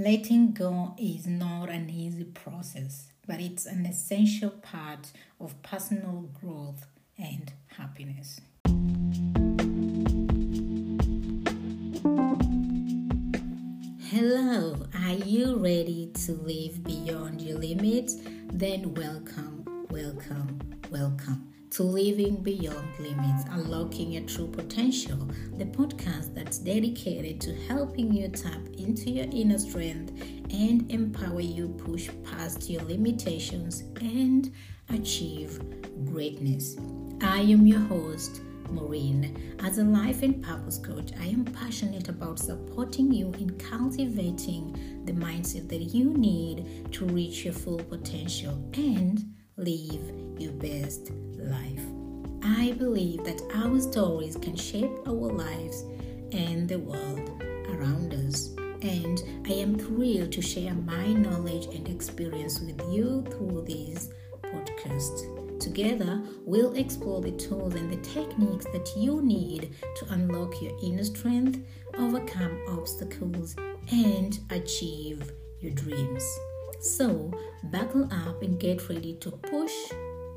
Letting go is not an easy process, but it's an essential part of personal growth and happiness. Hello, are you ready to live beyond your limits? Then welcome, welcome, welcome to Living Beyond Limits, Unlocking Your True Potential, the podcast that's dedicated to helping you tap into your inner strength and empower you push past your limitations and achieve greatness. I am your host, Maureen. As a life and purpose coach, I am passionate about supporting you in cultivating the mindset that you need to reach your full potential and live your best life. I believe that our stories can shape our lives and the world around us. And I am thrilled to share my knowledge and experience with you through this podcast. Together, we'll explore the tools and the techniques that you need to unlock your inner strength, overcome obstacles, and achieve your dreams. So, buckle up and get ready to push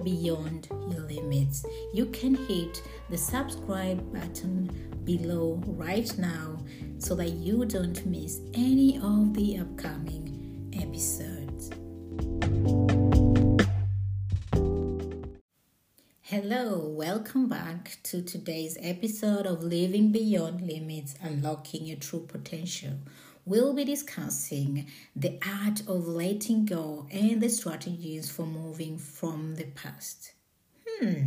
beyond your limits. You can hit the subscribe button below right now so that you don't miss any of the upcoming episodes. Hello, welcome back to today's episode of Living Beyond Limits Unlocking Your True Potential we'll be discussing the art of letting go and the strategies for moving from the past. Hmm.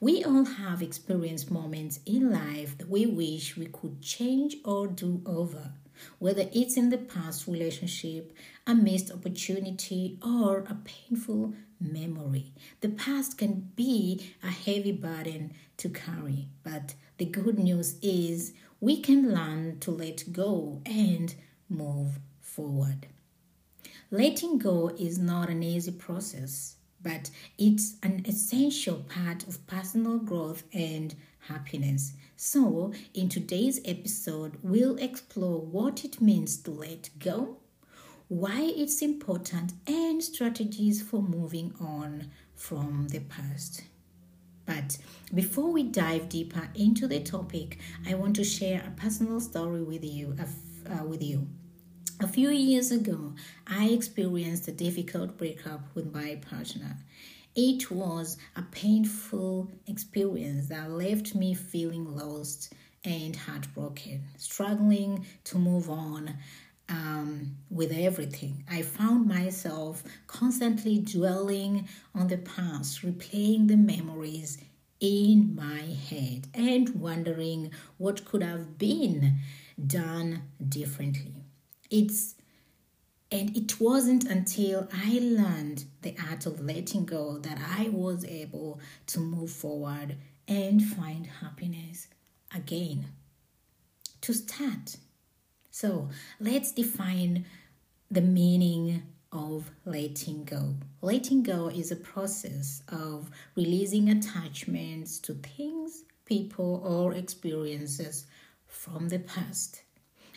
We all have experienced moments in life that we wish we could change or do over, whether it's in the past relationship, a missed opportunity, or a painful memory. The past can be a heavy burden to carry, but the good news is we can learn to let go and move forward. Letting go is not an easy process, but it's an essential part of personal growth and happiness. So, in today's episode, we'll explore what it means to let go, why it's important, and strategies for moving on from the past. But before we dive deeper into the topic, I want to share a personal story with you. Uh, with you. A few years ago, I experienced a difficult breakup with my partner. It was a painful experience that left me feeling lost and heartbroken, struggling to move on um, with everything. I found myself constantly dwelling on the past, replaying the memories in my head, and wondering what could have been done differently. It's and it wasn't until I learned the art of letting go that I was able to move forward and find happiness again. To start, so let's define the meaning of letting go. Letting go is a process of releasing attachments to things, people, or experiences from the past.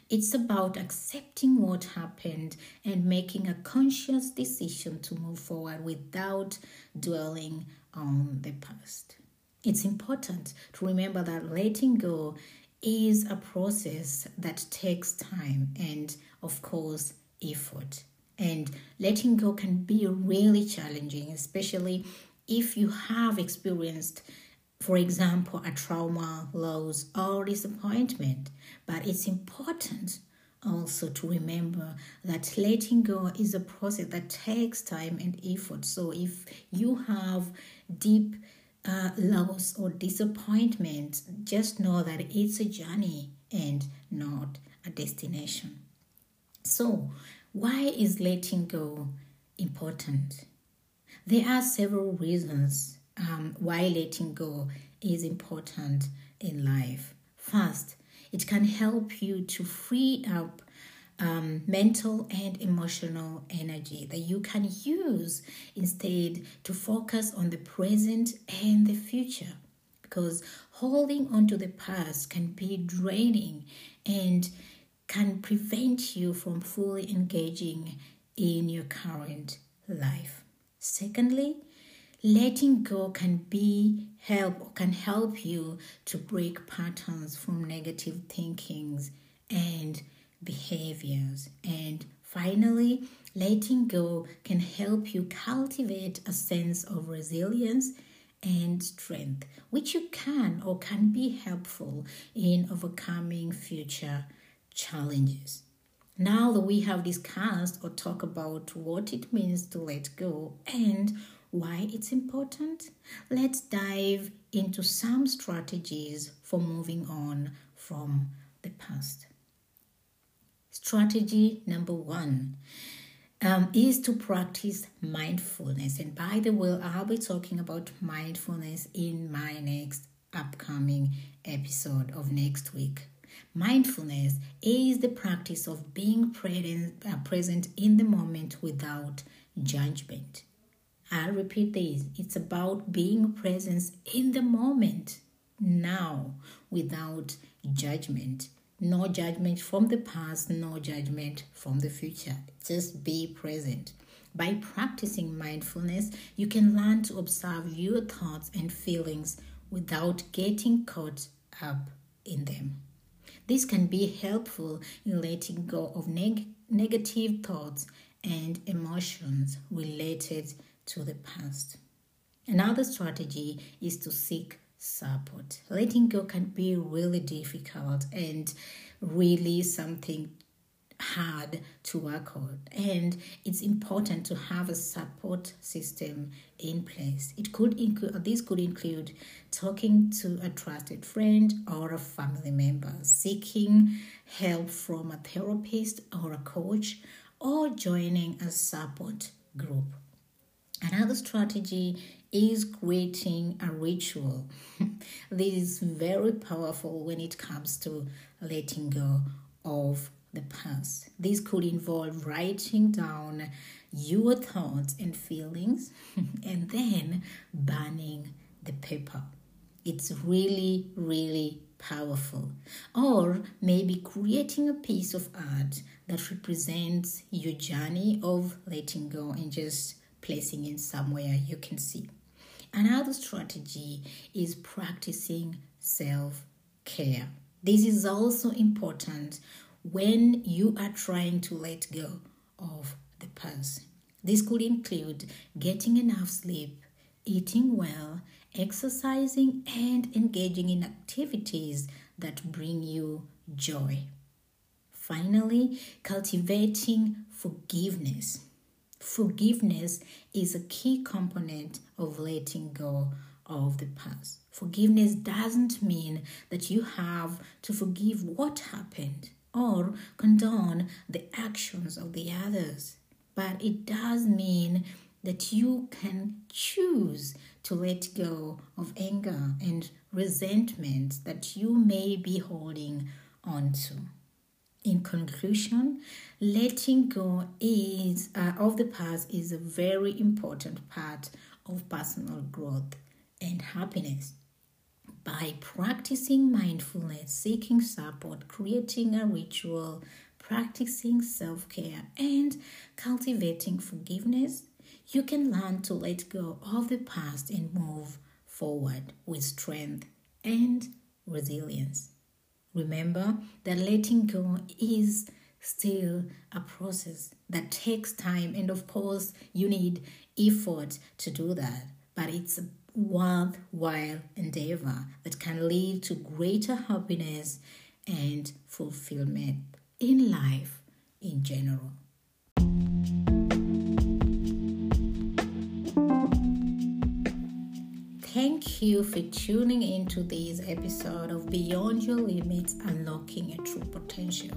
It's about accepting what happened and making a conscious decision to move forward without dwelling on the past. It's important to remember that letting go is a process that takes time and, of course, effort. And letting go can be really challenging, especially if you have experienced for example, a trauma, loss, or disappointment. But it's important also to remember that letting go is a process that takes time and effort. So if you have deep uh, loss or disappointment, just know that it's a journey and not a destination. So, why is letting go important? There are several reasons um, why letting go is important in life. First, it can help you to free up um, mental and emotional energy that you can use instead to focus on the present and the future. Because holding on to the past can be draining and can prevent you from fully engaging in your current life. Secondly, letting go can be help can help you to break patterns from negative thinkings and behaviors. And finally, letting go can help you cultivate a sense of resilience and strength, which you can or can be helpful in overcoming future challenges. Now that we have discussed or talked about what it means to let go and why it's important, let's dive into some strategies for moving on from the past. Strategy number one um, is to practice mindfulness. And by the way, I'll be talking about mindfulness in my next upcoming episode of next week. Mindfulness is the practice of being present, uh, present in the moment without judgment. I'll repeat this it's about being present in the moment now without judgment. No judgment from the past, no judgment from the future. Just be present. By practicing mindfulness, you can learn to observe your thoughts and feelings without getting caught up in them. This can be helpful in letting go of neg- negative thoughts and emotions related to the past. Another strategy is to seek support. Letting go can be really difficult and really something hard to work on. And it's important to have a support system in place. It could include this could include talking to a trusted friend or a family member seeking help from a therapist or a coach or joining a support group. Another strategy is creating a ritual. this is very powerful when it comes to letting go of the past. This could involve writing down your thoughts and feelings and then burning the paper. It's really, really powerful. Or maybe creating a piece of art that represents your journey of letting go and just placing it somewhere you can see. Another strategy is practicing self care. This is also important when you are trying to let go of the past. This could include getting enough sleep, eating well, exercising, and engaging in activities that bring you joy. Finally, cultivating forgiveness. Forgiveness is a key component of letting go of the past. Forgiveness doesn't mean that you have to forgive what happened or condone the actions of the others, but it does mean that you can choose to let go of anger and resentment that you may be holding on to. In conclusion, letting go is uh, of the past is a very important part of personal growth and happiness. By practicing mindfulness, seeking support, creating a ritual, practicing self care, and cultivating forgiveness, you can learn to let go of the past and move forward with strength and resilience. Remember that letting go is still a process that takes time, and of course, you need effort to do that. But it's a worthwhile endeavor that can lead to greater happiness and fulfillment in life in general. Thank you for tuning into this episode of Beyond Your Limits Unlocking Your True Potential.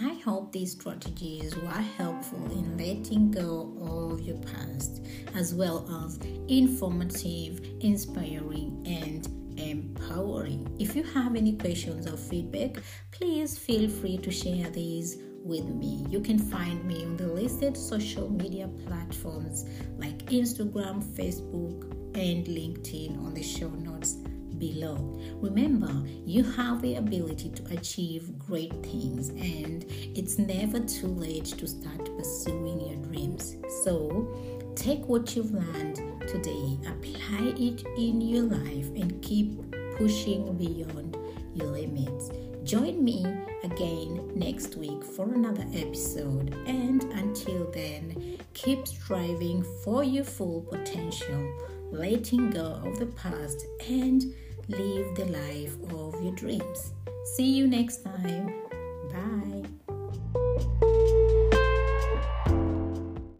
I hope these strategies were helpful in letting go of your past, as well as informative, inspiring, and empowering. If you have any questions or feedback, please feel free to share these with me. You can find me on the listed social media platforms like Instagram, Facebook, and LinkedIn on the show notes below. Remember, you have the ability to achieve great things, and it's never too late to start pursuing your dreams. So, take what you've learned today, apply it in your life, and keep pushing beyond your limits. Join me again next week for another episode. And until then, keep striving for your full potential, letting go of the past, and live the life of your dreams. See you next time. Bye.